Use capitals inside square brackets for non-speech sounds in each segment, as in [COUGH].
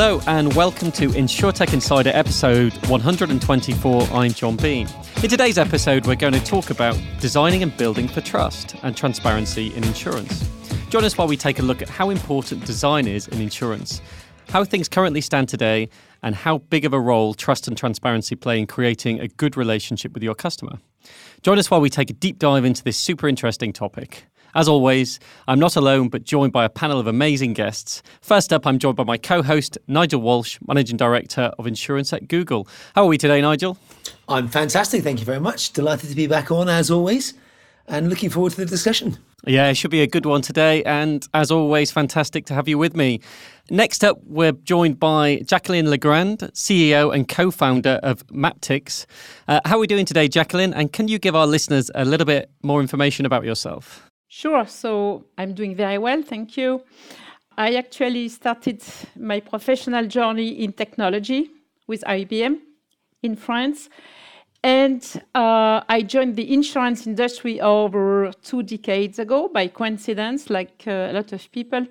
Hello and welcome to InsurTech Insider episode 124. I'm John Bean. In today's episode, we're going to talk about designing and building for trust and transparency in insurance. Join us while we take a look at how important design is in insurance, how things currently stand today, and how big of a role trust and transparency play in creating a good relationship with your customer. Join us while we take a deep dive into this super interesting topic. As always, I'm not alone, but joined by a panel of amazing guests. First up, I'm joined by my co host, Nigel Walsh, Managing Director of Insurance at Google. How are we today, Nigel? I'm fantastic. Thank you very much. Delighted to be back on, as always, and looking forward to the discussion. Yeah, it should be a good one today. And as always, fantastic to have you with me. Next up, we're joined by Jacqueline Legrand, CEO and co founder of Maptycs. Uh, how are we doing today, Jacqueline? And can you give our listeners a little bit more information about yourself? Sure. So I'm doing very well, thank you. I actually started my professional journey in technology with IBM in France. And uh, I joined the insurance industry over two decades ago by coincidence, like uh, a lot of people.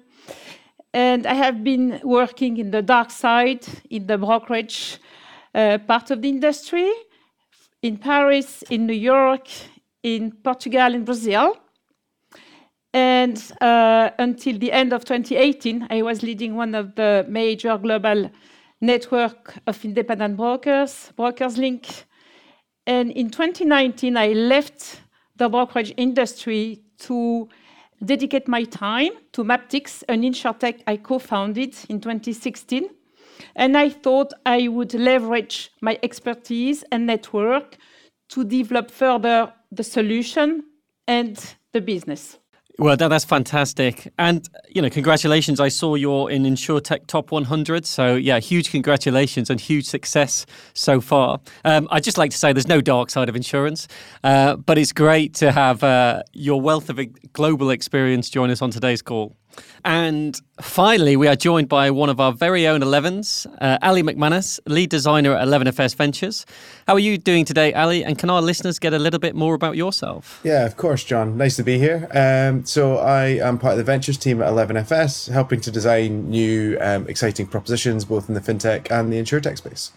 And I have been working in the dark side, in the brokerage uh, part of the industry, in Paris, in New York, in Portugal, in Brazil. And uh, until the end of 2018, I was leading one of the major global network of independent brokers, Brokerslink. And in 2019, I left the brokerage industry to dedicate my time to Maptycs, an insurtech I co-founded in 2016. And I thought I would leverage my expertise and network to develop further the solution and the business. Well, that, that's fantastic. And, you know, congratulations. I saw you're in InsureTech Top 100. So, yeah, huge congratulations and huge success so far. Um, I'd just like to say there's no dark side of insurance, uh, but it's great to have uh, your wealth of global experience join us on today's call. And finally, we are joined by one of our very own 11s, uh, Ali MacManus, lead designer at 11FS Ventures. How are you doing today, Ali? And can our listeners get a little bit more about yourself? Yeah, of course, John. Nice to be here. Um, so, I am part of the Ventures team at 11FS, helping to design new, um, exciting propositions both in the fintech and the insurtech space.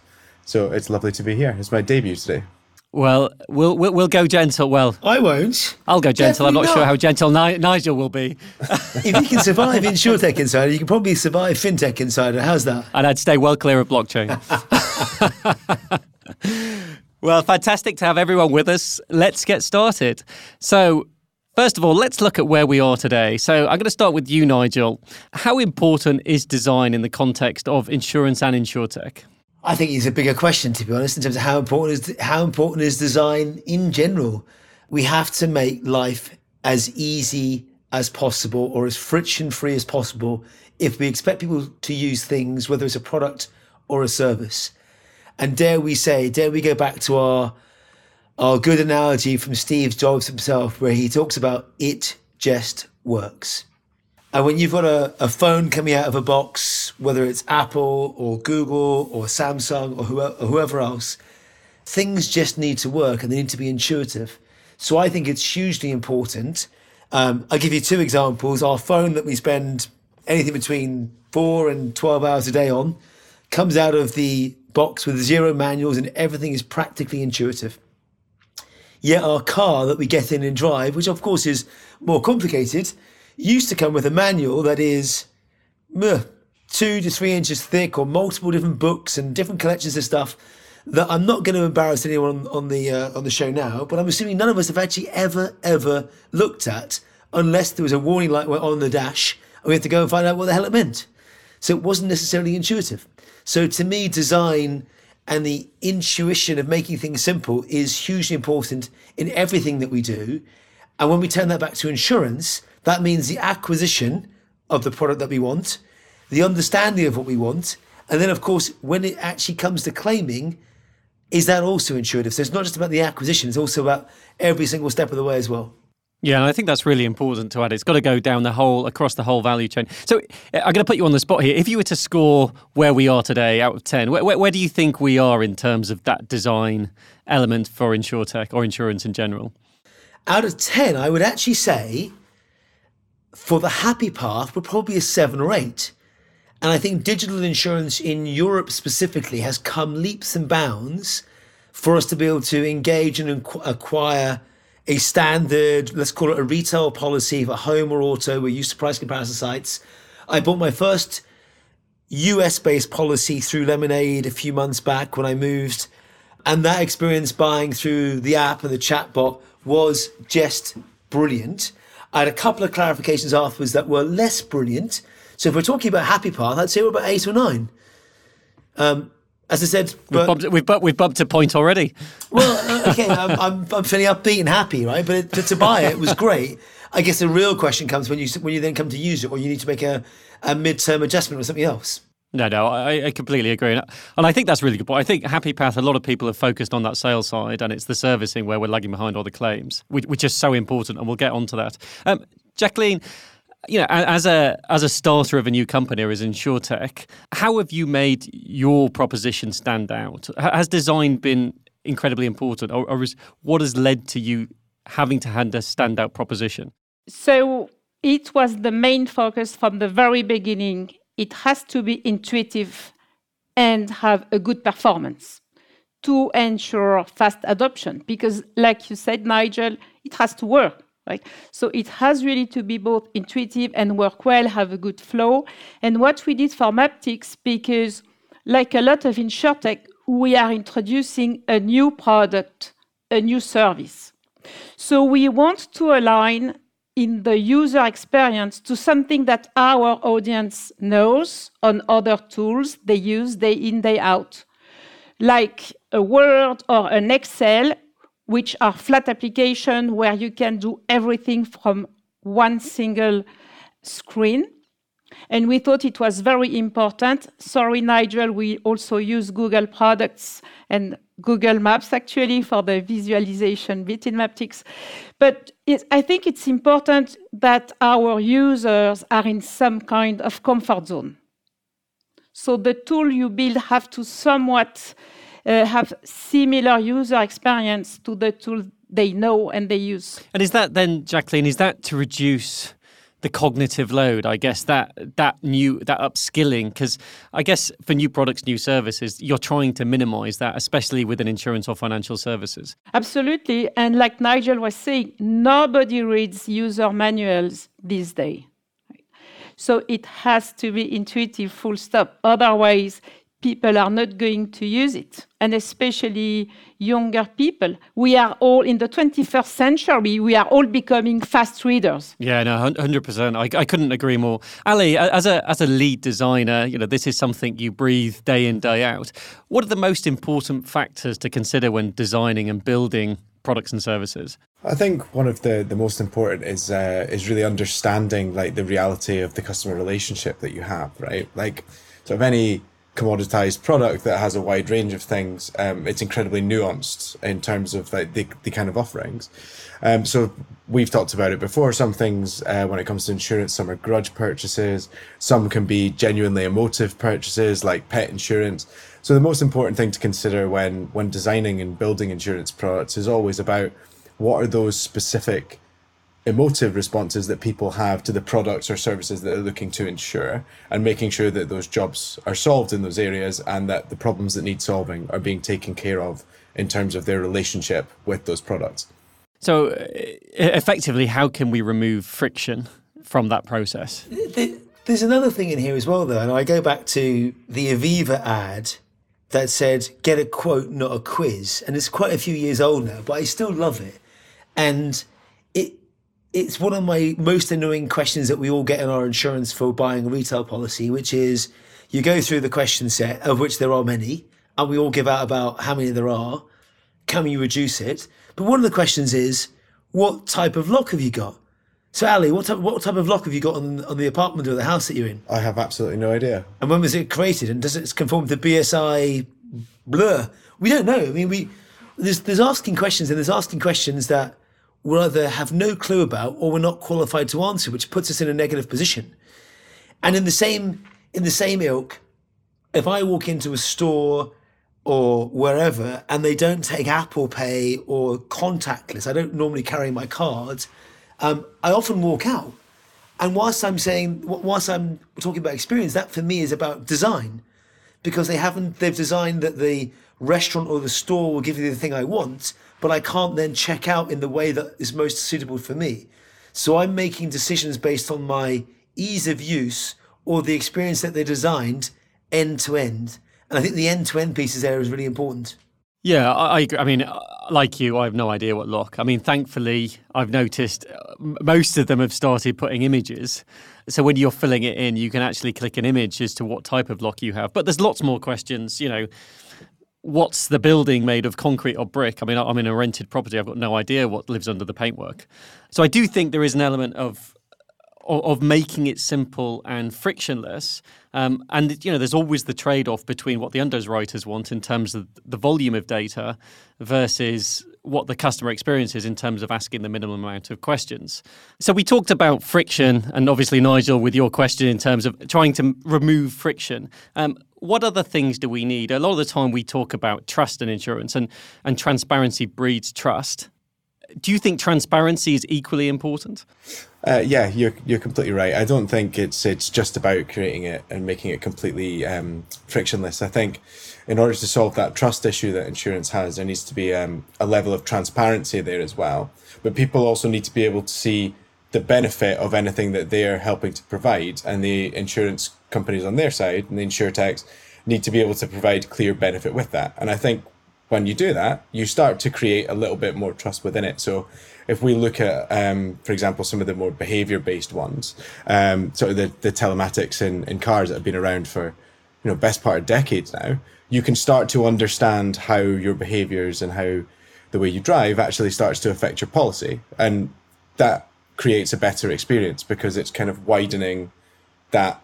So, it's lovely to be here. It's my debut today. Well, we'll we'll, we'll go gentle. Well, I won't. I'll go gentle. Definitely I'm not, not, sure how gentle Ni- Nigel will be. [LAUGHS] if you can survive InsurTech Insider, you can probably survive FinTech Insider. How's that? And I'd stay well clear of blockchain. [LAUGHS] [LAUGHS] well, fantastic to have everyone with us. Let's get started. So, First of all, let's look at where we are today. So, I'm going to start with you, Nigel. How important is design in the context of insurance and insurtech? I think it's a bigger question, to be honest, in terms of how important is how important is design in general. We have to make life as easy as possible or as friction free as possible if we expect people to use things, whether it's a product or a service. And dare we say, dare we go back to our our good analogy from Steve Jobs himself, where he talks about it just works. And when you've got a, a phone coming out of a box, whether it's Apple or Google or Samsung or whoever, or whoever else, things just need to work and they need to be intuitive. So I think it's hugely important. Um, I'll give you two examples. Our phone that we spend anything between four and 12 hours a day on comes out of the box with zero manuals and everything is practically intuitive. Yet our car that we get in and drive, which of course is more complicated, used to come with a manual that is meh, two to three inches thick or multiple different books and different collections of stuff that I'm not going to embarrass anyone on, the uh, on the show now, but I'm assuming none of us have actually ever ever looked at unless there was a warning light on the dash and we had to go and find out what the hell it meant. So it wasn't necessarily intuitive. So to me, design and the intuition of making things simple is hugely important in everything that we do. And when we turn that back to insurance, that means the acquisition of the product that we want, the understanding of what we want, and then, of course, when it actually comes to claiming, is that also intuitive? So it's not just about the acquisition, it's also about every single step of the way as well. Yeah, and I think that's really important to add. It's got to go down the whole, across the whole value chain. So uh, I'm going to put you on the spot here. If you were to score where we are today out of 10, where, where do you think we are in terms of that design element for InsurTech or insurance in general? Out of 10, I would actually say for the happy path, we're probably a seven or eight. And I think digital insurance in Europe specifically has come leaps and bounds for us to be able to engage and acquire a standard, let's call it a retail policy for home or auto. We're used to price comparison sites. I bought my first US based policy through Lemonade a few months back when I moved. And that experience buying through the app and the chatbot was just brilliant. I had a couple of clarifications afterwards that were less brilliant. So if we're talking about Happy Path, I'd say we're about eight or nine. Um, as I said, we've, bumped, we've, bu- we've bumped a point already. Well, [LAUGHS] uh, okay, I'm, I'm, I'm, feeling upbeat and happy, right? But it, to, to, buy it was great. I guess the real question comes when you when you then come to use it, or you need to make a, a midterm adjustment or something else. No, no, I, I, completely agree. And I think that's really good point. I think Happy Path, a lot of people have focused on that sales side and it's the servicing where we're lagging behind all the claims, which, which is so important. And we'll get onto that. Um, Jacqueline, you know, as a as a starter of a new company or as InsurTech, how have you made your proposition stand out? Has design been incredibly important, or, or is, what has led to you having to hand a standout proposition? So it was the main focus from the very beginning. It has to be intuitive and have a good performance to ensure fast adoption. Because, like you said, Nigel, it has to work. Right? So it has really to be both intuitive and work well, have a good flow. And what we did for Maptycs, because like a lot of insurtech, we are introducing a new product, a new service. So we want to align in the user experience to something that our audience knows on other tools they use day in, day out. Like a Word or an Excel, which are flat applications where you can do everything from one single screen. And we thought it was very important. Sorry, Nigel, we also use Google products and Google Maps actually for the visualization bit in Maptycs. But it, I think it's important that our users are in some kind of comfort zone. So the tool you build have to somewhat uh, have similar user experience to the tool they know and they use. And is that then, Jacqueline, is that to reduce the cognitive load i guess that that new that upskilling because i guess for new products new services you're trying to minimize that especially within insurance or financial services. Absolutely. And like nigel was saying nobody reads user manuals these days. So it has to be intuitive full stop. Otherwise people are not going to use it, and especially younger people. We are all in the 21st century, we are all becoming fast readers. Yeah, no, 100%. I, I couldn't agree more. Ali, as a, as a lead designer, you know, this is something you breathe day in, day out. What are the most important factors to consider when designing and building products and services? I think one of the, the most important is uh, is really understanding like the reality of the customer relationship that you have, right? Like, so if any commoditized product that has a wide range of things, um, it's incredibly nuanced in terms of like the, the kind of offerings. Um, so we've talked about it before. Some things uh, when it comes to insurance, some are grudge purchases, some can be genuinely emotive purchases like pet insurance. So the most important thing to consider when when designing and building insurance products is always about what are those specific emotive responses that people have to the products or services that they're looking to insure and making sure that those jobs are solved in those areas and that the problems that need solving are being taken care of in terms of their relationship with those products. So, uh, effectively, how can we remove friction from that process? There's another thing in here as well, though, and I go back to the Aviva ad that said, get a quote, not a quiz. And it's quite a few years old now, but I still love it. And it it's one of my most annoying questions that we all get in our insurance for buying a retail policy, which is you go through the question set, of which there are many, and we all give out about how many there are. Can you reduce it? But one of the questions is, what type of lock have you got? So, Ali, what type, what type of lock have you got on, on the apartment or the house that you're in? I have absolutely no idea. And when was it created? And does it conform to BSI blur? We don't know. I mean, we there's there's asking questions and there's asking questions that we'll either have no clue about or we're not qualified to answer, which puts us in a negative position. And in the same in the same ilk, if I walk into a store or wherever and they don't take Apple Pay or contactless, I don't normally carry my cards. Um, I often walk out, And whilst I'm saying, whilst I'm talking about experience, that for me is about design, because they haven't, they've designed that the restaurant or the store will give you the thing I want, but I can't then check out in the way that is most suitable for me. So I'm making decisions based on my ease of use or the experience that they designed end to end. And I think the end to end pieces there is really important. Yeah, I, I agree. I mean, uh, like you, I have no idea what lock. I mean, thankfully, I've noticed uh, most of them have started putting images. So when you're filling it in, you can actually click an image as to what type of lock you have. But there's lots more questions. You know, what's the building made of concrete or brick? I mean, I'm in a rented property. I've got no idea what lives under the paintwork. So I do think there is an element of of, making it simple and frictionless. Um, and you know, there's always the trade-off between what the underwriters want in terms of the volume of data versus what the customer experience is in terms of asking the minimum amount of questions. So we talked about friction, and obviously Nigel, with your question in terms of trying to remove friction. Um, what other things do we need? A lot of the time we talk about trust and insurance, and and transparency breeds trust. Do you think transparency is equally important? Uh, yeah, you're you're completely right. I don't think it's it's just about creating it and making it completely um, frictionless. I think in order to solve that trust issue that insurance has, there needs to be um, a level of transparency there as well. But people also need to be able to see the benefit of anything that they're helping to provide, and the insurance companies on their side and the insurtechs need to be able to provide clear benefit with that. And I think when you do that, you start to create a little bit more trust within it. So if we look at, um, for example, some of the more behavior based ones, um, sort of the, the telematics in, in cars that have been around for, you know, best part of decades now, you can start to understand how your behaviors and how the way you drive actually starts to affect your policy. And that creates a better experience because it's kind of widening that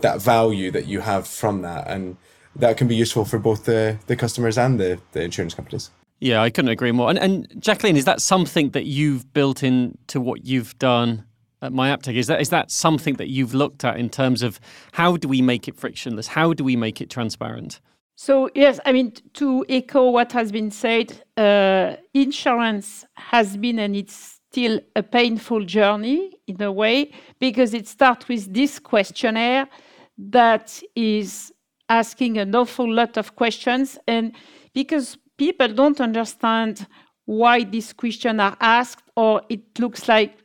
that value that you have from that and that can be useful for both the, the customers and the, the insurance companies. Yeah, I couldn't agree more. And, and Jacqueline, is that something that you've built into what you've done at Maptycs? Is that is that something that you've looked at in terms of how do we make it frictionless? How do we make it transparent? So yes, I mean to echo what has been said, uh, insurance has been and it's still a painful journey in a way because it starts with this questionnaire that is asking an awful lot of questions. And because people don't understand why these questions are asked, or it looks like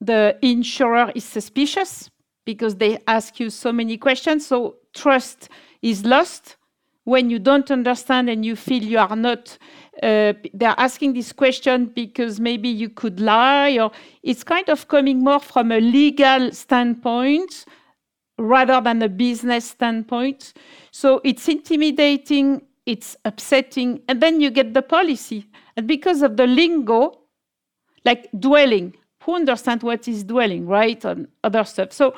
the insurer is suspicious because they ask you so many questions. So trust is lost when you don't understand and you feel you are not uh, they're asking this question because maybe you could lie or it's kind of coming more from a legal standpoint rather than a business standpoint. So it's intimidating, it's upsetting, and then you get the policy. And because of the lingo, like dwelling, who understands what is dwelling, right? And other stuff. So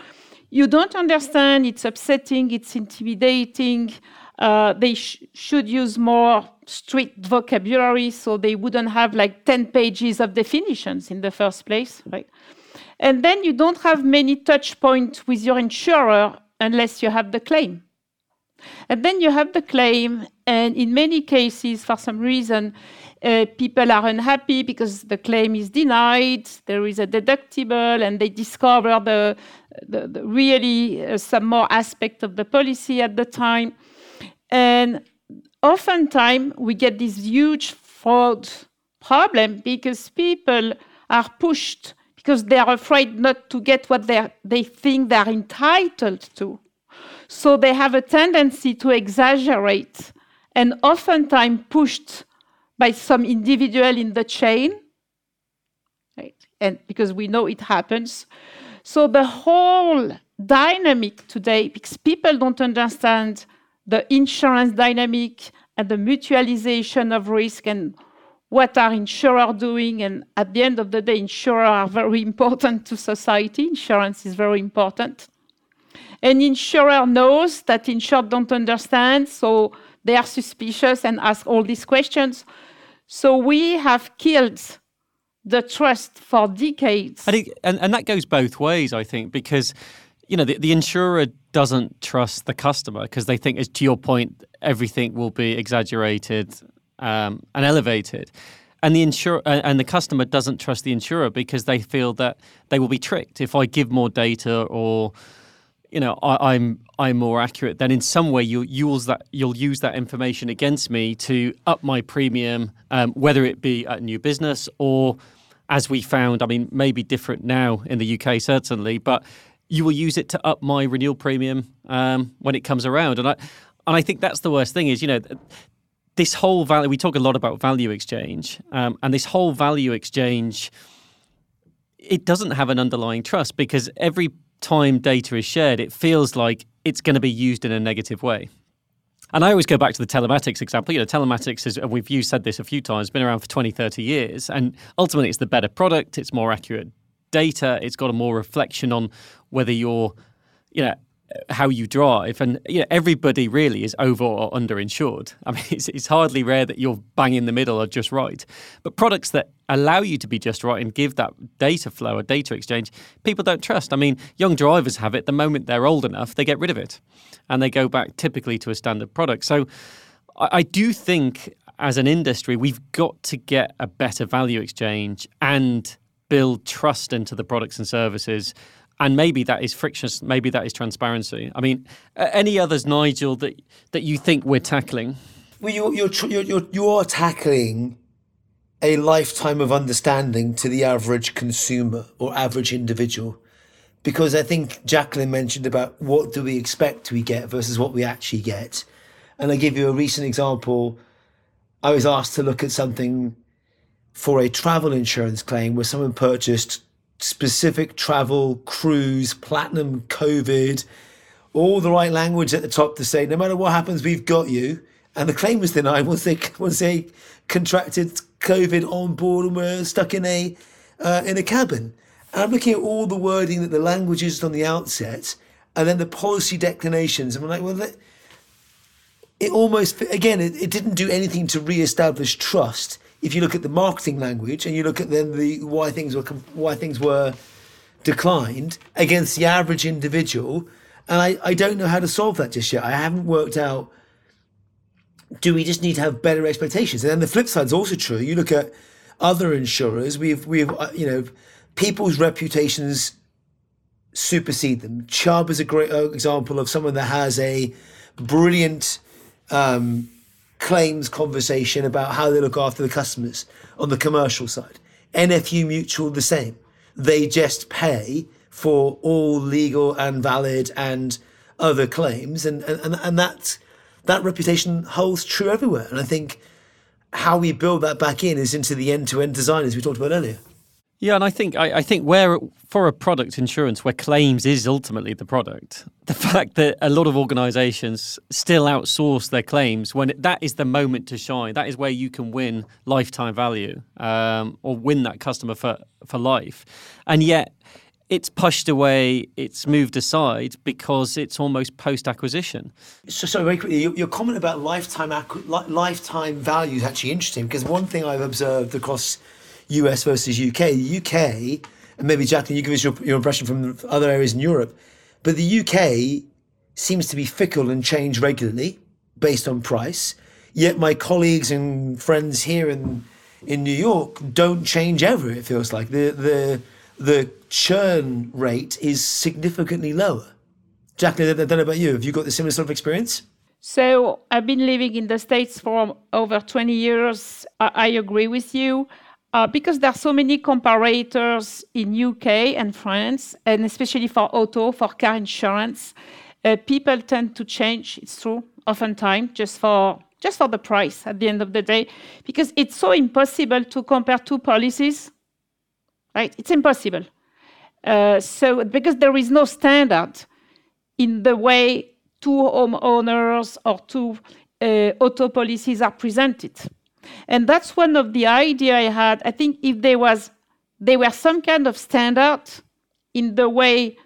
you don't understand, it's upsetting, it's intimidating. Uh, they sh- should use more strict vocabulary so they wouldn't have like 10 pages of definitions in the first place, right? And then you don't have many touch points with your insurer unless you have the claim. And then you have the claim, and in many cases, for some reason, uh, people are unhappy because the claim is denied, there is a deductible, and they discover the, the, the really uh, some more aspect of the policy at the time. And oftentimes we get this huge fraud problem because people are pushed because they are afraid not to get what they think they're entitled to. So they have a tendency to exaggerate and oftentimes pushed by some individual in the chain, right? and because we know it happens. So the whole dynamic today, because people don't understand the insurance dynamic and the mutualization of risk and what are insurers doing? And at the end of the day, insurers are very important to society. Insurance is very important. And insurer knows that insured don't understand, so they are suspicious and ask all these questions. So we have killed the trust for decades. and, and that goes both ways, I think, because you know the, the insurer doesn't trust the customer because they think, as to your point, everything will be exaggerated um, and elevated. and the insurer and the customer doesn't trust the insurer because they feel that they will be tricked if I give more data or you know I, am I'm, I'm more accurate. Then in some way you'll use that you'll use that information against me to up my premium, um, whether it be a new business or as we found. I mean, maybe different now in the UK certainly, but you will use it to up my renewal premium um, when it comes around. And I and I think that's the worst thing is you know this whole value, we talk a lot about value exchange, um, and this whole value exchange, it doesn't have an underlying trust because every time data is shared, it feels like it's going to be used in a negative way. And I always go back to the telematics example. You know, telematics is, and we've used said this a few times, been around for 20, 30 years. And ultimately, it's the better product, it's more accurate data, it's got a more reflection on whether you're, you know, how you drive, and you know, everybody really is over or underinsured. I mean, [LAUGHS] it's, it's hardly rare that you're bang in the middle or just right. But products that allow you to be just right and give that data flow or data exchange, people don't trust. I mean, young drivers have it. The moment they're old enough, they get rid of it, and they go back typically to a standard product. So, I, I do think as an industry, we've got to get a better value exchange and build trust into the products and services and maybe that is frictionless maybe that is transparency. I mean any others nigel that that you think we're tackling? Well you're you're you're, you're tackling a lifetime of understanding to the average consumer or average individual. Because i think jacqueline mentioned about what do we expect we get versus what we actually get. And i give you a recent example. I was asked to look at something for a travel insurance claim where someone purchased specific travel, cruise, platinum, COVID, all the right language at the top to say, no matter what happens, we've got you. And the claim was denied [LAUGHS] once they once they contracted COVID on board and were stuck in a uh, in a cabin. And I'm looking at all the wording that the language used on the outset, and then the policy declinations. And I'm like, well, that, it almost again, it, it didn't do anything to re-establish trust if you look at the marketing language and you look at then the why things were why things were declined against the average individual, and I, I don't know how to solve that just yet. I haven't worked out. Do we just need to have better expectations? And then the flip side is also true. You look at other insurers. We've we've uh, you know people's reputations supersede them. Chubb is a great uh, example of someone that has a brilliant um, claims conversation about how they look after the customers on the commercial side. NFU Mutual, the same. They just pay for all legal and valid and other claims. And, and, and that, that reputation holds true everywhere. And I think how we build that back in is into the end to end design, as we talked about earlier. Yeah, and I think I, I, think where for a product insurance where claims is ultimately the product, the [LAUGHS] fact that a lot of organisations still outsource their claims when that is the moment to shine, that is where you can win lifetime value um, or win that customer for for life, and yet it's pushed away, it's moved aside because it's almost post acquisition. So, so very quickly, your, your comment about lifetime li- lifetime value is actually interesting because one thing I've observed across US versus UK. The UK, and maybe Jacqueline, you give us your, your impression from other areas in Europe, but the UK seems to be fickle and change regularly based on price. Yet my colleagues and friends here in in New York don't change ever. It feels like the the the churn rate is significantly lower. Jacqueline, I don't know about you. Have you got the similar sort of experience? So I've been living in the States for over 20 years. I, I agree with you uh, because there are so many comparators in UK and France, and especially for auto, for car insurance, uh, people tend to change. It's true, oftentimes just for just for the price at the end of the day, because it's so impossible to compare two policies. Right? It's impossible. Uh, so because there is no standard in the way two homeowners or two uh, auto policies are presented. And that's one of the idea I had. I think if there was there were some kind of standard in the way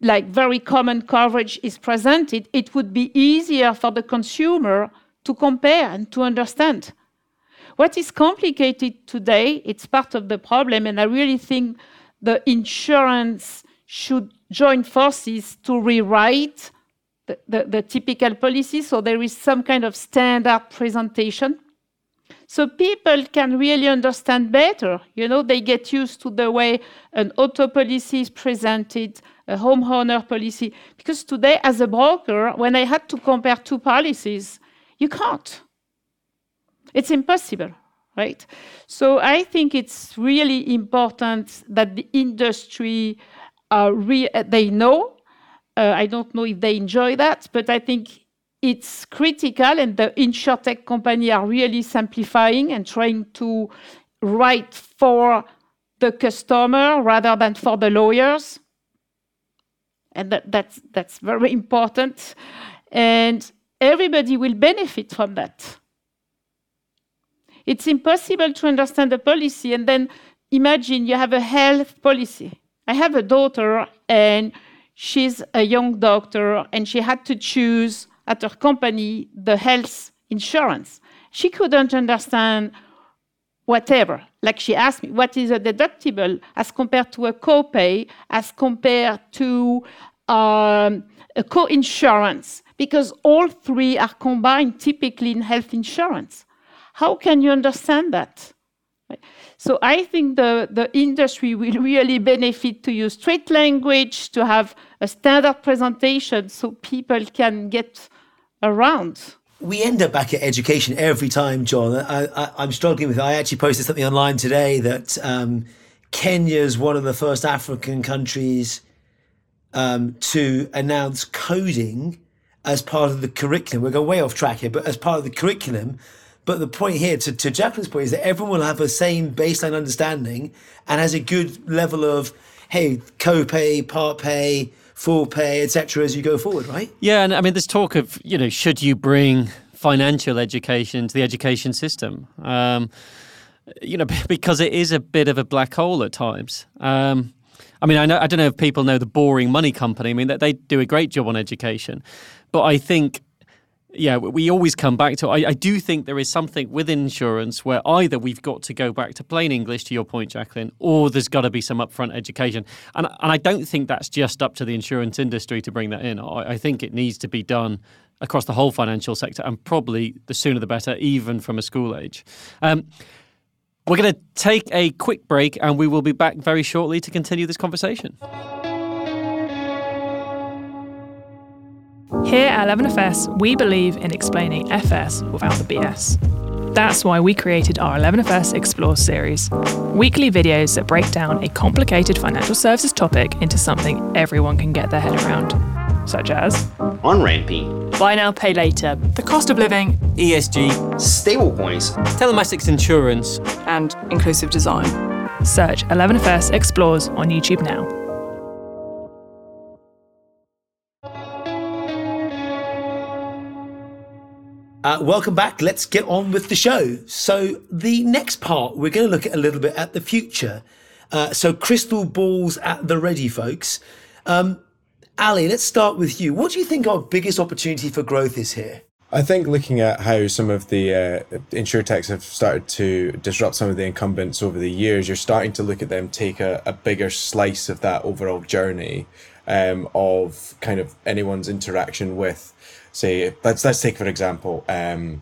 like very common coverage is presented, it would be easier for the consumer to compare and to understand. What is complicated today, it's part of the problem, and I really think the insurance should join forces to rewrite the, the, the typical policy so there is some kind of standard presentation So people can really understand better. You know, they get used to the way an auto policy is presented, a homeowner policy. Because today, as a broker, when I had to compare two policies, you can't. It's impossible, right? So I think it's really important that the industry uh, they know. Uh, I don't know if they enjoy that, but I think it's critical, and the insurtech company are really simplifying and trying to write for the customer rather than for the lawyers. And that, that's, that's very important. And everybody will benefit from that. It's impossible to understand the policy and then imagine you have a health policy. I have a daughter and she's a young doctor and she had to choose at her company the health insurance. She couldn't understand whatever. Like she asked me, what is a deductible as compared to a copay, as compared to um, a co-insurance? Because all three are combined typically in health insurance. How can you understand that? So I think the, the industry will really benefit to use straight language, to have a standard presentation so people can get around. We end up back at education every time, John. I, am struggling with it. I actually posted something online today that um, Kenya is one of the first African countries um, to announce coding as part of the curriculum. We're going way off track here, but as part of the curriculum. But the point here, to, to Jacqueline's point, is that everyone will have the same baseline understanding and has a good level of, hey, co-pay, part pay, full pay, etc., as you go forward, right? Yeah, and I mean, there's talk of you know, should you bring financial education to the education system? Um, you know, [LAUGHS] because it is a bit of a black hole at times. Um, I mean, I know I don't know if people know the Boring Money Company. I mean, that they do a great job on education, but I think yeah, we always come back to. I, I, do think there is something with insurance where either we've got to go back to plain English, to your point, Jacqueline, or there's got to be some upfront education. And and I don't think that's just up to the insurance industry to bring that in. I, I think it needs to be done across the whole financial sector, and probably the sooner the better, even from a school age. Um, we're going to take a quick break, and we will be back very shortly to continue this conversation. Here at 11FS, we believe in explaining FS without the BS. That's why we created our 11FS Explore series. Weekly videos that break down a complicated financial services topic into something everyone can get their head around, such as on ramping, buy now, pay later, the cost of living, ESG, stablecoins, telematics insurance, and inclusive design. Search 11FS Explores on YouTube now. Uh, welcome back. Let's get on with the show. So, the next part, we're going to look at a little bit at the future. Uh, so, crystal balls at the ready, folks. Um, Ali, let's start with you. What do you think our biggest opportunity for growth is here? I think looking at how some of the uh, insurtechs have started to disrupt some of the incumbents over the years, you're starting to look at them take a, a bigger slice of that overall journey um, of kind of anyone's interaction with say let's let's take for example um,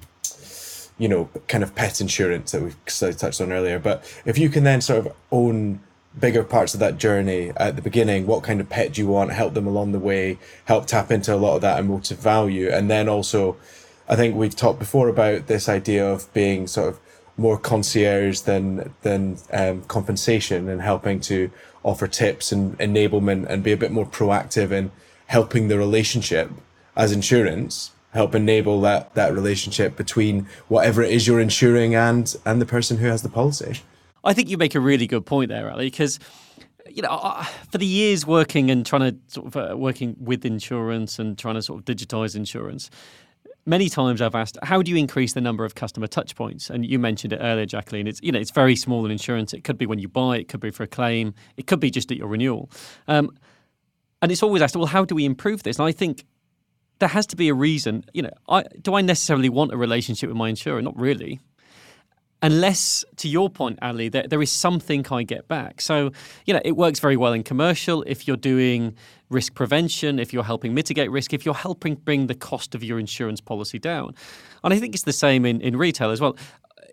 you know kind of pet insurance that we've touched on earlier. But if you can then sort of own bigger parts of that journey at the beginning what kind of pet do you want? Help them along the way help tap into a lot of that emotive value. And then also i think we've talked before about this idea of being sort of more concierge than than um, compensation and helping to offer tips and enablement and be a bit more proactive in helping the relationship as insurance help enable that that relationship between whatever it is you're insuring and and the person who has the policy. I think you make a really good point there, Ali, because you know, for the years working and trying to sort of uh, working with insurance and trying to sort of digitize insurance, many times I've asked, how do you increase the number of customer touch points? And you mentioned it earlier, Jacqueline. It's you know, it's very small in insurance. It could be when you buy, it could be for a claim, it could be just at your renewal. Um, and it's always asked, well, how do we improve this? And I think there has to be a reason. You know, I, do I necessarily want a relationship with my insurer? Not really. Unless, to your point, Ali, there, there is something I get back. So, you know, it works very well in commercial if you're doing risk prevention, if you're helping mitigate risk, if you're helping bring the cost of your insurance policy down. And I think it's the same in, in retail as well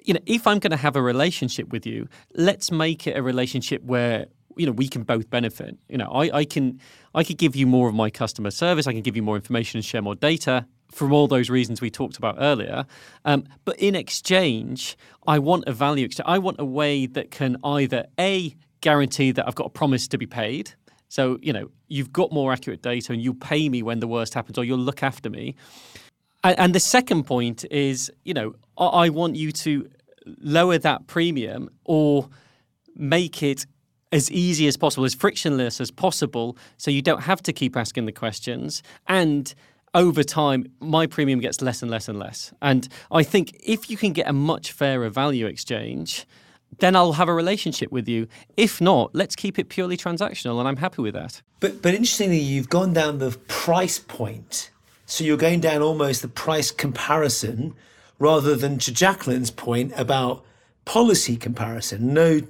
you know, if I'm going to have a relationship with you, let's make it a relationship where you know we can both benefit. You know, I, I can I could give you more of my customer service. I can give you more information and share more data from all those reasons we talked about earlier. Um, but in exchange, I want a value exchange. I want a way that can either a guarantee that I've got a promise to be paid. So you know, you've got more accurate data, and you pay me when the worst happens, or you'll look after me. And, the second point is, you know, I want you to lower that premium or make it as easy as possible, as frictionless as possible, so you don't have to keep asking the questions. And over time, my premium gets less and less and less. And I think if you can get a much fairer value exchange, then I'll have a relationship with you. If not, let's keep it purely transactional, and I'm happy with that. But but interestingly, you've gone down the price point, so you're going down almost the price comparison, rather than to Jacqueline's point about policy comparison. No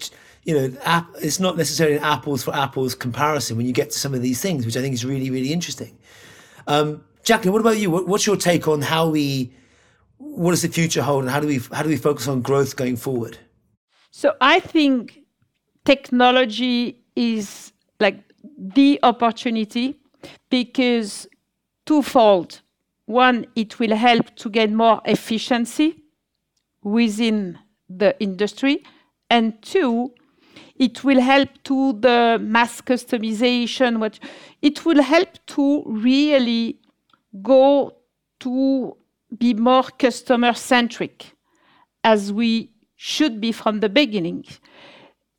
you know, it's not necessarily an apples for apples comparison when you get to some of these things, which I think is really, really interesting. Um, Jacqueline, what about you? What, what's your take on how we, what does the future hold, and how do we how do we focus on growth going forward? So I think technology is like the opportunity because twofold. One, it will help to get more efficiency within the industry, and two, it will help to the mass customization. What it will help to really go to be more customer centric, as we should be from the beginning.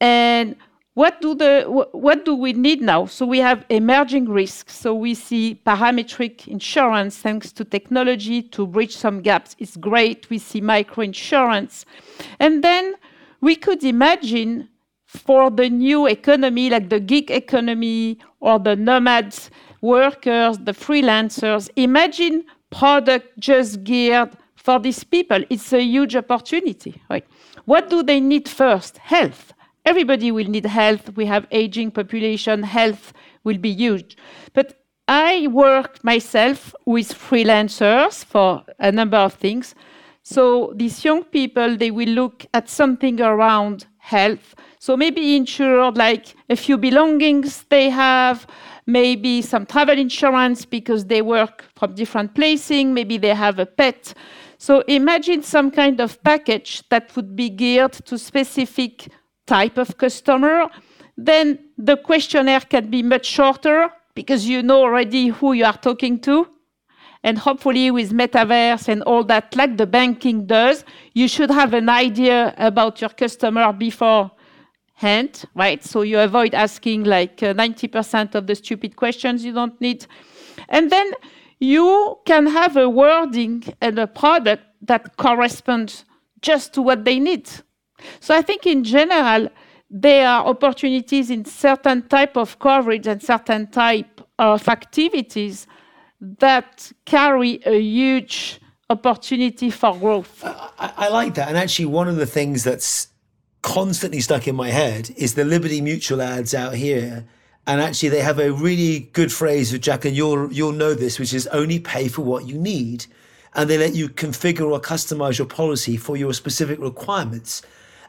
And what do the what do we need now? So we have emerging risks. So we see parametric insurance thanks to technology to bridge some gaps. It's great. We see micro insurance, and then we could imagine for the new economy, like the gig economy or the nomads, workers, the freelancers. Imagine product just geared for these people. It's a huge opportunity. Right? What do they need first? Health. Everybody will need health. We have aging population. Health will be huge. But I work myself with freelancers for a number of things. So these young people, they will look at something around health. So maybe insured like a few belongings they have, maybe some travel insurance because they work from different placing, maybe they have a pet. So imagine some kind of package that would be geared to specific type of customer. Then the questionnaire can be much shorter because you know already who you are talking to. And hopefully, with metaverse and all that, like the banking does, you should have an idea about your customer before hand, right? So you avoid asking like uh, 90% of the stupid questions you don't need. And then you can have a wording and a product that corresponds just to what they need. So I think in general, there are opportunities in certain type of coverage and certain type of activities that carry a huge opportunity for growth. I, like that. And actually, one of the things that's constantly stuck in my head is the Liberty Mutual ads out here. And actually, they have a really good phrase Jack, and you'll you'll know this, which is only pay for what you need, and they let you configure or customize your policy for your specific requirements.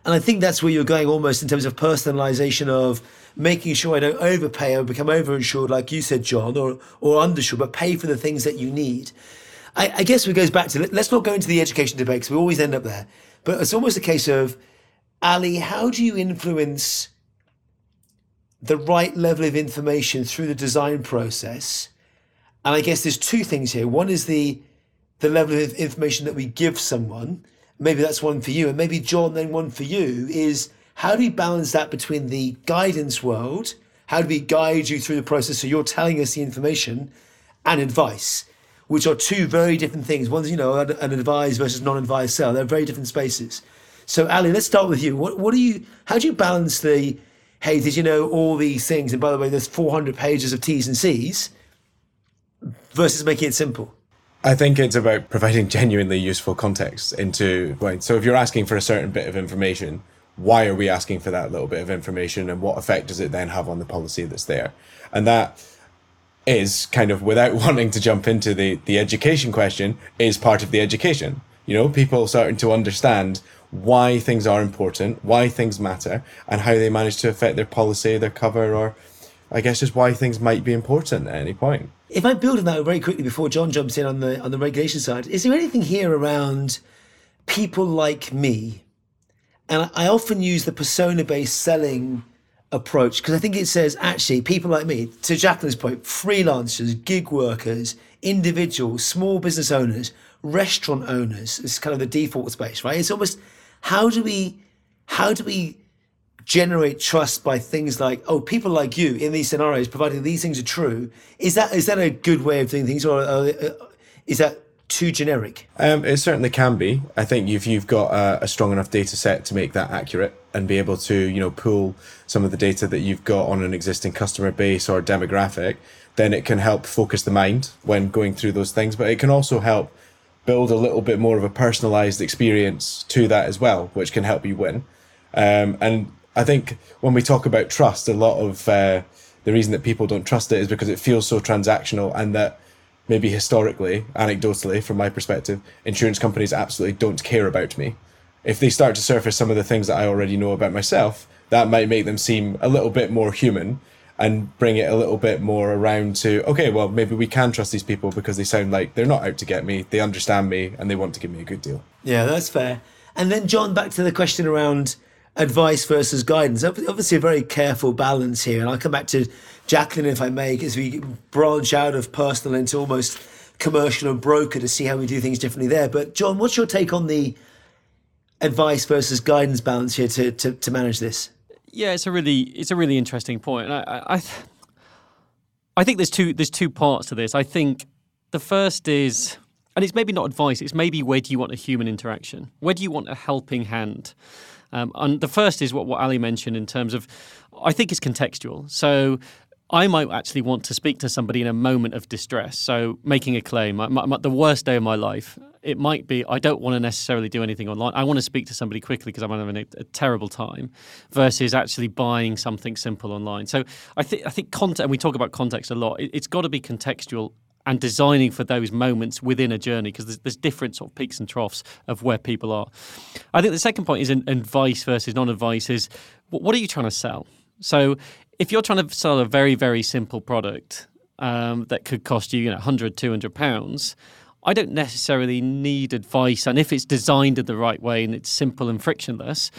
And I think that's where you're going almost in terms of personalization of making sure I don't overpay or become overinsured, like you said, John, or or undershored, but pay for the things that you need. I, I guess it goes back to let's not go into the education debate because we always end up there. But it's almost a case of Ali, how do you influence the right level of information through the design process? And I guess there's two things here. One is the the level of information that we give someone. Maybe that's one for you, and maybe John, then one for you is how do we balance that between the guidance world? How do we guide you through the process so you're telling us the information and advice, which are two very different things. One's, you know, an advised versus non-advised sell. They're very different spaces. So, Ali, let's start with you. What, what do you? How do you balance the? Hey, did you know all these things? And by the way, there's 400 pages of T's and C's versus making it simple. I think it's about providing genuinely useful context into point. So, if you're asking for a certain bit of information, why are we asking for that little bit of information, and what effect does it then have on the policy that's there? And that is kind of without [LAUGHS] wanting to jump into the the education question is part of the education you know people starting to understand why things are important, why things matter, and how they manage to affect their policy, their cover, or I guess just why things might be important at any point. If I build on that very quickly before John jumps in on the on the regulation side, is there anything here around people like me? And I often use the persona based selling approach because I think it says actually people like me, to Jacqueline's point, freelancers, gig workers, individuals, small business owners, restaurant owners is kind of the default space, right? It's almost how do we how do we generate trust by things like oh people like you in these scenarios providing these things are true. Is that is that a good way of doing things or uh, is that too generic? Um, it certainly can be. I think if you've got a, a, strong enough data set to make that accurate and be able to you know pull some of the data that you've got on an existing customer base or demographic then it can help focus the mind when going through those things. But it can also help build a little bit more of a personalized experience to that as well which can help you win. Um, and I think when we talk about trust, a lot of uh, the reason that people don't trust it is because it feels so transactional and that maybe historically, anecdotally, from my perspective, insurance companies absolutely don't care about me. If they start to surface some of the things that I already know about myself, that might make them seem a little bit more human and bring it a little bit more around to, okay, well, maybe we can trust these people because they sound like they're not out to get me, they understand me, and they want to give me a good deal. Yeah, that's fair. And then, John, back to the question around advice versus guidance. Obviously, a very careful balance here. And I'll come back to Jacqueline, if I may, as we branch out of personal into almost commercial and broker to see how we do things differently there. But, John, what's your take on the advice versus guidance balance here to, to, to manage this? Yeah, it's a really it's a really interesting point. I I, I think there's two there's two parts to this. I think the first is and it's maybe not advice, it's maybe where do you want a human interaction? Where do you want a helping hand? Um, and the first is what, what Ali mentioned in terms of, I think it's contextual. So I might actually want to speak to somebody in a moment of distress. So making a claim, I, my, my, the worst day of my life, it might be I don't want to necessarily do anything online. I want to speak to somebody quickly because I'm having a, a, terrible time, versus actually buying something simple online. So I think I think content. And we talk about context a lot. It, it's got to be contextual and designing for those moments within a journey because there's, there's, different sort of peaks and troughs of where people are. I think the second point is in, advice versus non-advice is what are you trying to sell? So if you're trying to sell a very very simple product um, that could cost you you know 100 200 pounds I don't necessarily need advice and if it's designed in the right way and it's simple and frictionless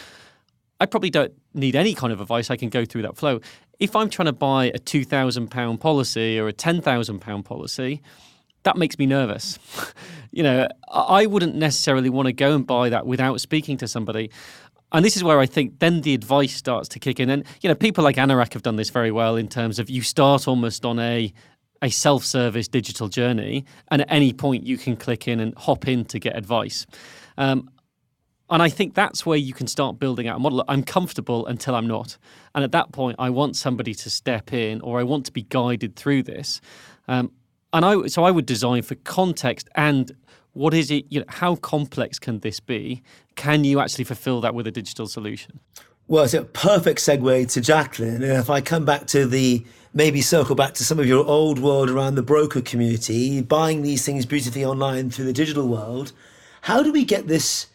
I probably don't need any kind of advice I can go through that flow if I'm trying to buy a £2,000 policy or a £10,000 policy, that makes me nervous. [LAUGHS] you know, I wouldn't necessarily want to go and buy that without speaking to somebody. And this is where I think then the advice starts to kick in. And, you know, people like Anorak have done this very well in terms of you start almost on a a self-service digital journey and at any point you can click in and hop in to get advice. Um, and I think that's where you can start building out a model. I'm comfortable until I'm not. And at that point, I want somebody to step in or I want to be guided through this. Um, and I, so I would design for context and what is it, you know, how complex can this be? Can you actually fulfill that with a digital solution? Well, it's a perfect segue to Jacqueline. And if I come back to the maybe circle back to some of your old world around the broker community, buying these things beautifully online through the digital world, how do we get this?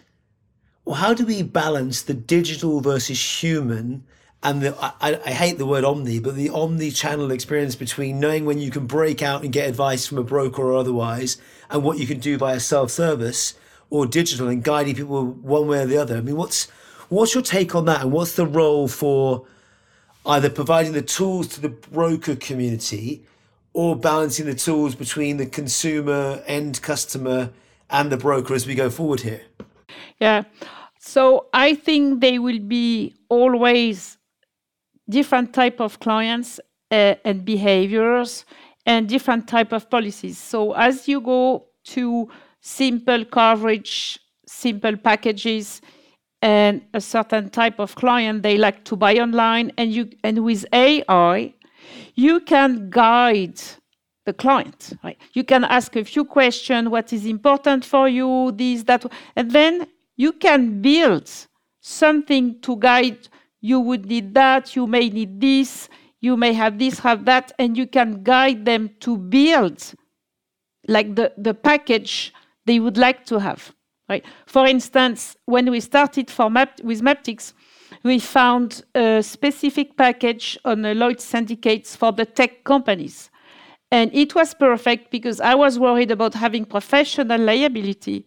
Well, how do we balance the digital versus human and the, I, I hate the word omni, but the omni channel experience between knowing when you can break out and get advice from a broker or otherwise and what you can do via self service or digital and guiding people one way or the other. I mean, what's, what's your take on that? And what's the role for either providing the tools to the broker community or balancing the tools between the consumer, end customer, and the broker as we go forward here? Yeah. So I think they will be always different type of clients uh, and behaviors and different type of policies. So as you go to simple coverage, simple packages, and a certain type of client they like to buy online, and you and with AI, you can guide the client. Right? You can ask a few questions: What is important for you? This, that, and then you can build something to guide you would need that, you may need this, you may have this, have that, and you can guide them to build like the, the package they would like to have. Right. For instance, when we started for Map- with Maptycs, we found a specific package on the Lloyd syndicates for the tech companies. And it was perfect because I was worried about having professional liability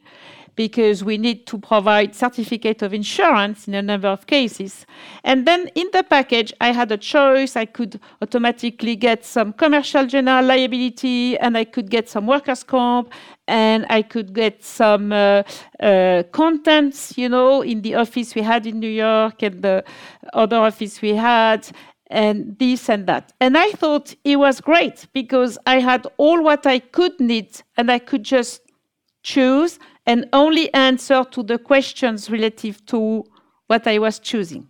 because we need to provide certificate of insurance in a number of cases. And then in the package, I had a choice. I could automatically get some commercial general liability, and I could get some workers' comp, and I could get some uh, uh, contents, you know, in the office we had in New York and the other office we had and this and that. And I thought it was great because I had all what I could need and I could just choose and only answer to the questions relative to what I was choosing.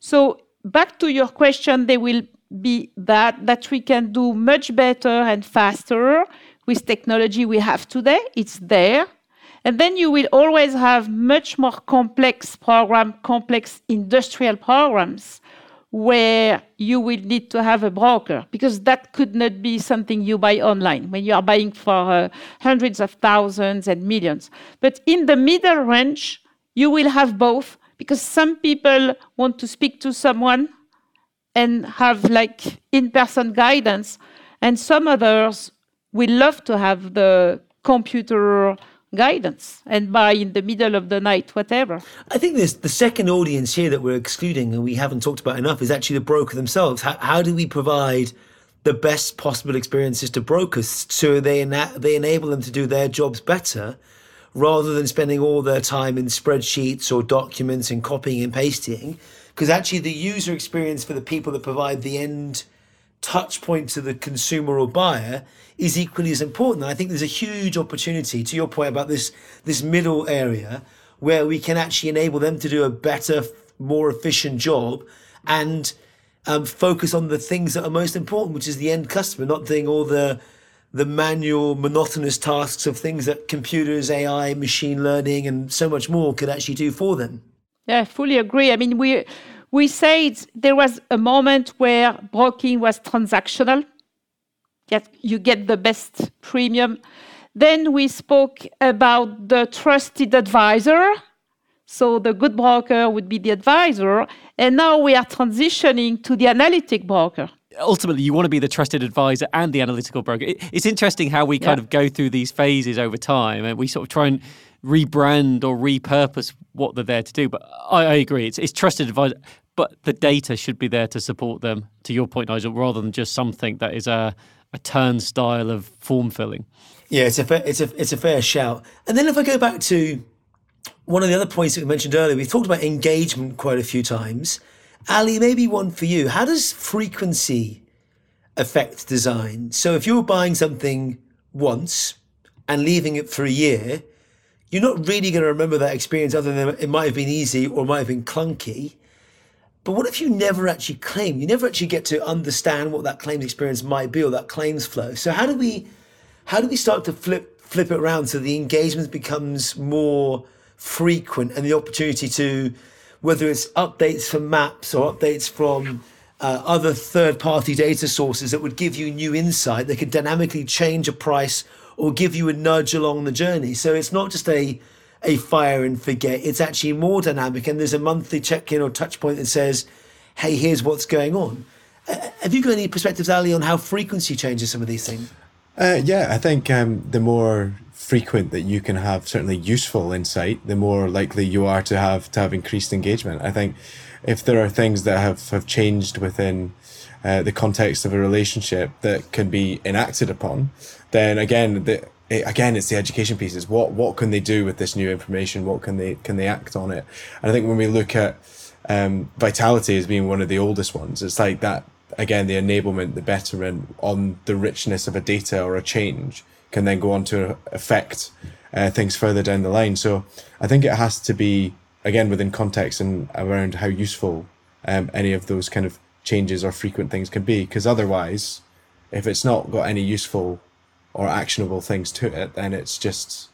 So back to your question, there will be that that we can do much better and faster with technology we have today. It's there. And then you will always have much more complex program, complex industrial programs where you will need to have a broker because that could not be something you buy online when you are buying for uh, hundreds of thousands and millions. But in the middle range, you will have both because some people want to speak to someone and have like in person guidance, and some others will love to have the computer guidance and buy in the middle of the night, whatever. I think this the second audience here that we're excluding and we haven't talked about enough is actually the broker themselves. How, how do we provide the best possible experiences to brokers so they ena- they enable them to do their jobs better rather than spending all their time in spreadsheets or documents and copying and pasting because actually the user experience for the people that provide the end touch point to the consumer or buyer is equally as important. I think there's a huge opportunity to your point about this this middle area where we can actually enable them to do a better, more efficient job and um, focus on the things that are most important, which is the end customer, not doing all the the manual, monotonous tasks of things that computers, AI, machine learning, and so much more could actually do for them. Yeah, I fully agree. I mean, we we said there was a moment where broking was transactional. Yet you get the best premium. Then we spoke about the trusted advisor. So the good broker would be the advisor. And now we are transitioning to the analytic broker. Ultimately, you want to be the trusted advisor and the analytical broker. It's interesting how we kind Yeah. of go through these phases over time and we sort of try and rebrand or repurpose what they're there to do. But I, I agree, it's, it's trusted advisor, but the data should be there to support them, to your point, Nigel, rather than just something that is a, a turnstile of form filling. Yeah, it's a fair, it's a it's a fair shout. And then if I go back to one of the other points that we mentioned earlier, we've talked about engagement quite a few times. Ali, maybe one for you. How does frequency affect design? So if you're buying something once and leaving it for a year, you're not really going to remember that experience other than it might have been easy or might have been clunky. But what if you never actually claim? You never actually get to understand what that claims experience might be or that claims flow. So how do we how do we start to flip flip it around so the engagement becomes more frequent and the opportunity to whether it's updates from maps or updates from uh, other third party data sources that would give you new insight that could dynamically change a price or give you a nudge along the journey so it's not just a a fire and forget. It's actually more dynamic and there's a monthly check-in or touch point that says hey here's what's going on. Uh, have you got any perspectives ali on how frequency changes some of these things? Uh, yeah, I think um, the more frequent that you can have certainly useful insight, the more likely you are to have to have increased engagement. I think if there are things that have, have changed within uh, the context of a relationship that can be enacted upon, then again, the, it, again, it's the education pieces. What what can they do with this new information? What can they can they act on it? And I think when we look at um, vitality as being one of the oldest ones, it's like that again, the enablement, the betterment on the richness of a data or a change can then go on to affect uh, things further down the line. So I think it has to be again within context and around how useful um, any of those kind of changes or frequent things can be. Because otherwise, if it's not got any useful or actionable things to it, then it's just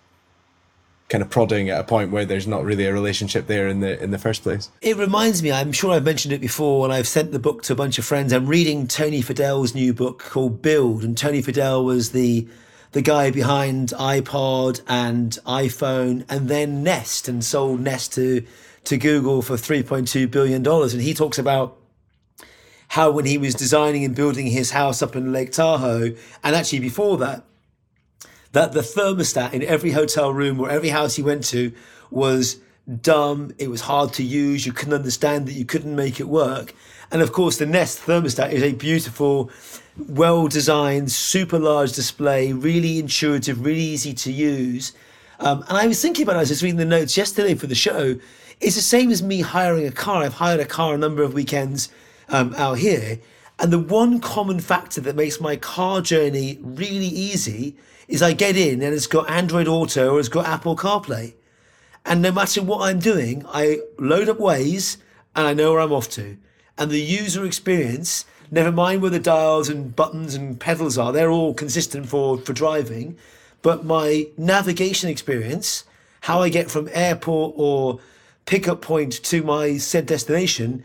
kind of prodding at a point where there's not really a relationship there in the in the first place. It reminds me, I'm sure I've mentioned it before when I've sent the book to a bunch of friends. I'm reading Tony Fadell's new book called Build, and Tony Fidel was the the guy behind iPod and iPhone, and then Nest, and sold Nest to to Google for three point two billion dollars. And he talks about how when he was designing and building his house up in Lake Tahoe, and actually before that, that the thermostat in every hotel room or every house he went to was dumb. It was hard to use. You couldn't understand that you couldn't make it work. And of course, the Nest thermostat is a beautiful, well designed, super large display, really intuitive, really easy to use. Um, and I was thinking about it, I was reading the notes yesterday for the show. It's the same as me hiring a car. I've hired a car a number of weekends um, out here. And the one common factor that makes my car journey really easy is I get in and it's got Android Auto or it's got Apple CarPlay. And no matter what I'm doing, I load up Waze and I know where I'm off to. And the user experience, never mind where the dials and buttons and pedals are, they're all consistent for, for driving. But my navigation experience, how I get from airport or pickup point to my said destination,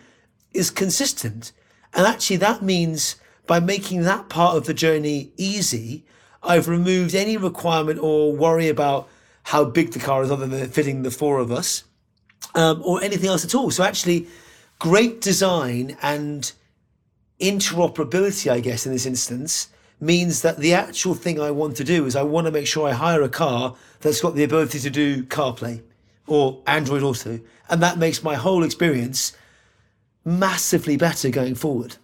is consistent. And actually, that means by making that part of the journey easy, I've removed any requirement or worry about how big the car is other than fitting the four of us um, or anything else at all. So actually, great design and interoperability, I guess, in this instance, means that the actual thing I want to do is I want to make sure I hire a car that's got the ability to do CarPlay or Android Auto. And that makes my whole experience massively better going forward.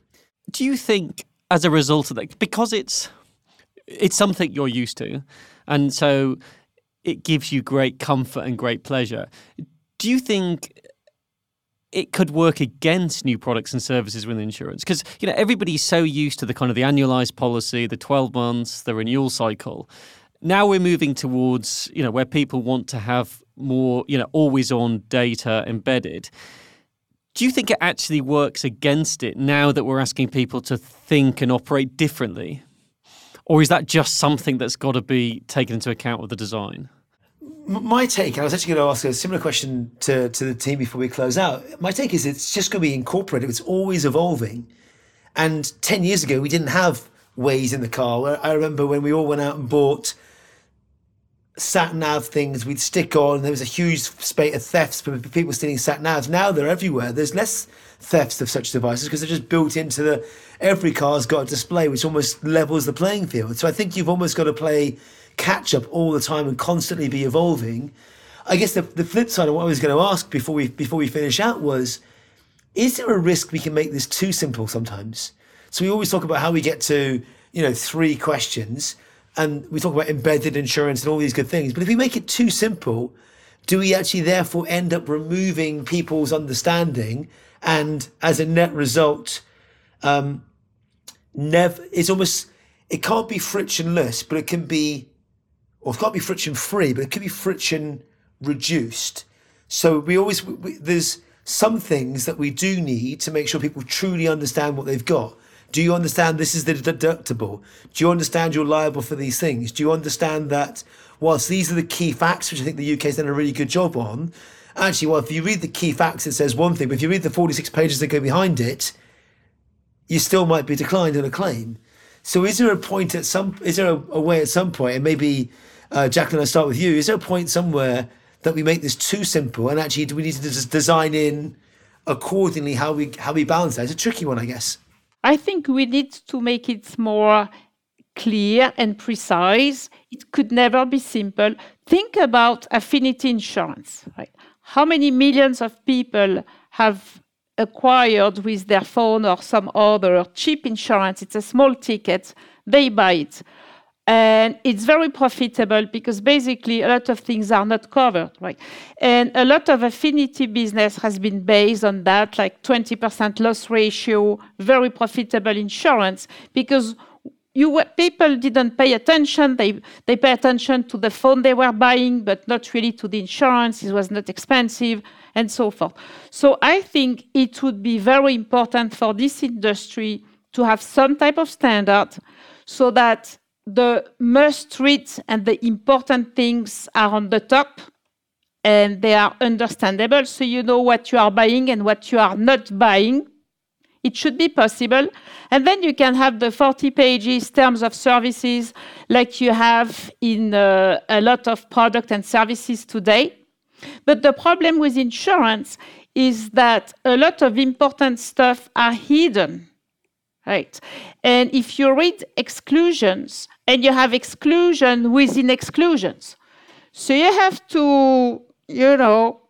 Do you think, as a result of that, because it's it's something you're used to, and so it gives you great comfort and great pleasure. Do you think it could work against new products and services with insurance? Because you know everybody's so used to the kind of the annualized policy, the 12 months, the renewal cycle. Now we're moving towards you know where people want to have more you know always on data embedded. Do you think it actually works against it now that we're asking people to think and operate differently? Or is that just something that's got to be taken into account with the design? my take, and I was actually going to ask a similar question to, to the team before we close out. My take is it's just going to be incorporated. It's always evolving. And 10 years ago, we didn't have Waze in the car. I remember when we all went out and bought sat nav things we'd stick on. There was a huge spate of thefts for people stealing sat navs. Now they're everywhere. There's less thefts of such devices because they're just built into the. Every car's got a display which almost levels the playing field. So I think you've almost got to play catch up all the time and constantly be evolving. I guess the, the flip side of what I was going to ask before we before we finish out was, is there a risk we can make this too simple sometimes? So we always talk about how we get to you know three questions, and we talk about embedded insurance and all these good things. But if we make it too simple, do we actually therefore end up removing people's understanding? And as a net result, um, never it's almost it can't be frictionless, but it can be or it can't be friction free, but it could be friction reduced. So we always we, there's some things that we do need to make sure people truly understand what they've got. Do you understand this is the deductible? Do you understand you're liable for these things? Do you understand that whilst these are the key facts, which I think the UK has done a really good job on, actually, well, if you read the key facts, it says one thing, but if you read the 46 pages that go behind it, you still might be declined on a claim. So is there a point at some, is there a, a way at some point, and maybe uh, Jacqueline, I start with you. Is there a point somewhere that we make this too simple, and actually, do we need to just design in accordingly how we how we balance that? It's a tricky one, I guess. I think we need to make it more clear and precise. It could never be simple. Think about affinity insurance. Right? How many millions of people have acquired with their phone or some other cheap insurance? It's a small ticket. They buy it. And it's very profitable because basically a lot of things are not covered, right? And a lot of affinity business has been based on that, like 20% loss ratio, very profitable insurance, because people didn't pay attention. They they pay attention to the phone they were buying, but not really to the insurance. It was not expensive, and so forth. So I think it would be very important for this industry to have some type of standard, so that the must read and the important things are on the top and they are understandable so you know what you are buying and what you are not buying it should be possible. And then you can have the 40 pages terms of services like you have in uh, a lot of product and services today. But the problem with insurance is that a lot of important stuff are hidden. Right. And if you read exclusions and you have exclusion within exclusions, so you have to, you know,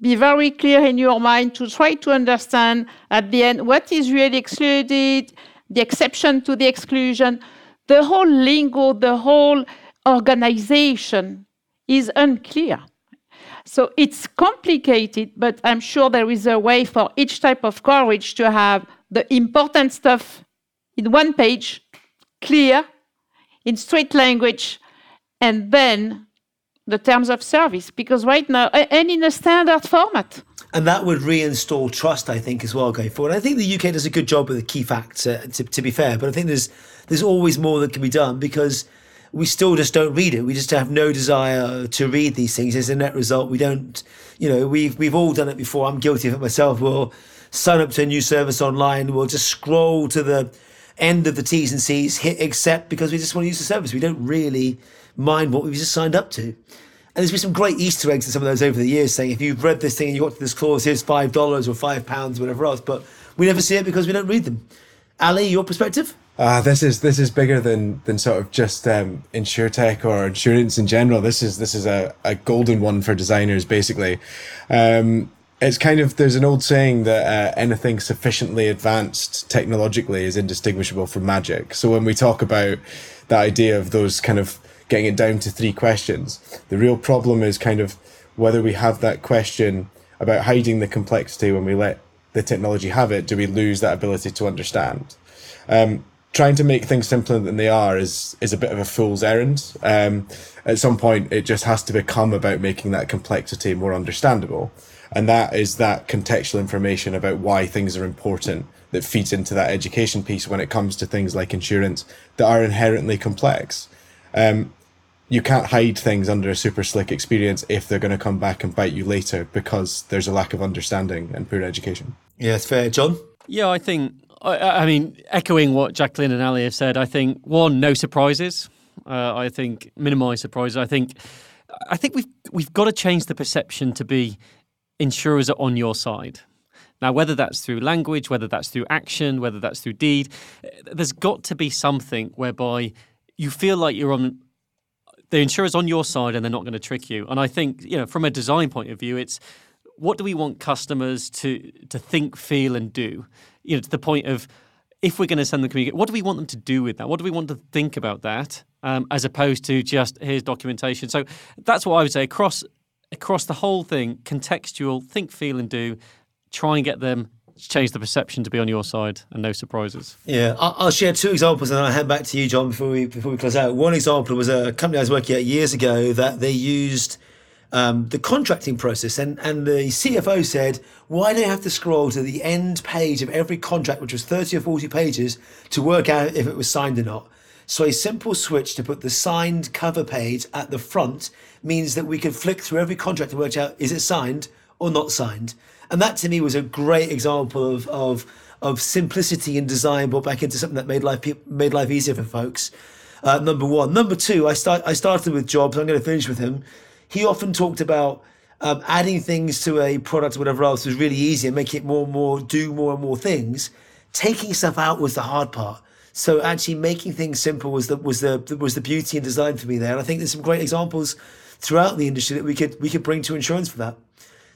be very clear in your mind to try to understand at the end what is really excluded, the exception to the exclusion. The whole lingo, the whole organization is unclear. So it's complicated, but I'm sure there is a way for each type of coverage to have the important stuff in one page, clear, in straight language, and then the terms of service because right now and in a standard format. And that would reinstall trust i think as well going forward. I think the uk does a good job with the key facts uh, to, to be fair but i think there's there's always more that can be done because we still just don't read it. We just have no desire to read these things. As a net result we don't you know we've we've all done it before. I'm guilty of it myself. We'll sign up to a new service online. We'll just scroll to the end of the t's and c's hit accept because we just want to use the service we don't really mind what we've just signed up to. And there's been some great Easter eggs in some of those over the years, saying if you've read this thing and you got to this clause, here's five dollars or five pounds, whatever else. But we never see it because we don't read them. Ali, your perspective? Uh, this is this is bigger than than sort of just um, tech or insurance in general. This is this is a, a golden one for designers, basically. Um, it's kind of there's an old saying that uh, anything sufficiently advanced technologically is indistinguishable from magic. So when we talk about that idea of those kind of getting it down to three questions. The real problem is kind of whether we have that question about hiding the complexity when we let the technology have it, do we lose that ability to understand? Um, trying to make things simpler than they are is is a bit of a fool's errand. Um, at some point, it just has to become about making that complexity more understandable, and that is that contextual information about why things are important that feeds into that education piece when it comes to things like insurance that are inherently complex. Um, you can't hide things under a super slick experience if they're going to come back and bite you later because there's a lack of understanding and poor education. Yeah, it's fair. John? Yeah, I think, I, I mean, echoing what Jacqueline and Ali have said, I think, one, no surprises. Uh, I think minimize surprises. I think, I think we've we've got to change the perception to be insurers are on your side. Now, whether that's through language, whether that's through action, whether that's through deed, there's got to be something whereby you feel like you're on the insurer's on your side and they're not going to trick you. And I think, you know, from a design point of view, it's what do we want customers to to think, feel, and do? You know, to the point of if we're going to send them communicate, what do we want them to do with that? What do we want to think about that, um, as opposed to just here's documentation? So that's what I would say across across the whole thing, contextual, think, feel, and do. Try and get them change the perception to be on your side and no surprises. Yeah, I'll share two examples and then I'll hand back to you, John, before we before we close out. One example was a company I was working at years ago that they used um, the contracting process, and and the CFO said, "Why do you have to scroll to the end page of every contract, which was thirty or forty pages, to work out if it was signed or not?" So a simple switch to put the signed cover page at the front means that we can flick through every contract to work out is it signed or not signed. And that to me was a great example of of of simplicity in design brought back into something that made life made life easier for folks. Uh, number one. Number two, I start I started with Jobs. I'm going to finish with him. He often talked about um, adding things to a product or whatever else was really easy and making it more and more do more and more things. Taking stuff out was the hard part. So actually making things simple was the was the was the beauty and design for me there. And I think there's some great examples throughout the industry that we could we could bring to insurance for that.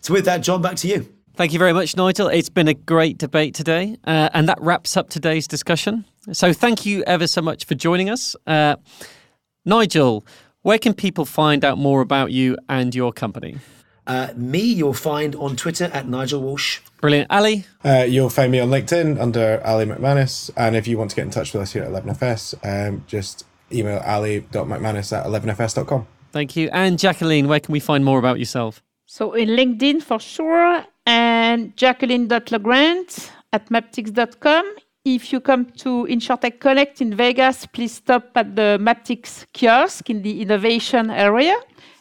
So with that, John, back to you. Thank you very much, Nigel. It's been a great debate today. Uh, and that wraps up today's discussion. So thank you ever so much for joining us. Uh, Nigel, where can people find out more about you and your company? Uh, me, you'll find on Twitter at Nigel Walsh. Brilliant. Ali? Uh, you'll find me on LinkedIn under Ali MacManus. And if you want to get in touch with us here at 11FS, um, just email ali.macmanus at 11fs.com. Thank you. And Jacqueline, where can we find more about yourself? So in LinkedIn for sure, and jacqueline.legrand at maptycs.com. If you come to InsurTech Connect in Vegas, please stop at the Maptycs kiosk in the innovation area.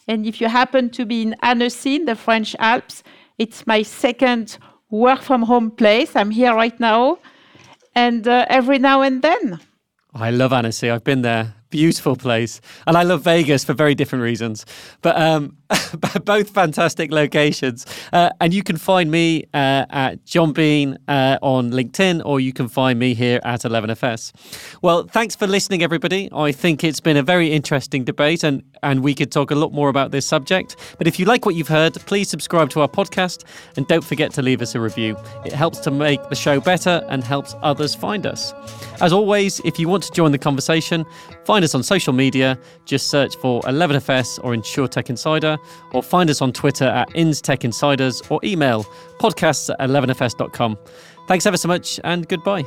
And if you happen to be in Annecy, in the French Alps, it's my second work from home place. I'm here right now. and uh, every now and then. I love Annecy. I've been there. Beautiful place. And I love Vegas for very different reasons. But um, [LAUGHS] both fantastic locations. Uh, and you can find me uh, at John Bean uh, on LinkedIn, or you can find me here at 11FS. Well, thanks for listening, everybody. I think it's been a very interesting debate, and, and we could talk a lot more about this subject. But if you like what you've heard, please subscribe to our podcast and don't forget to leave us a review. It helps to make the show better and helps others find us. As always, if you want to join the conversation, find us on social media. Just search for 11FS or InsurTech Insider, or find us on Twitter at InsTechInsiders or email podcasts at 11fs.com. Thanks ever so much and goodbye.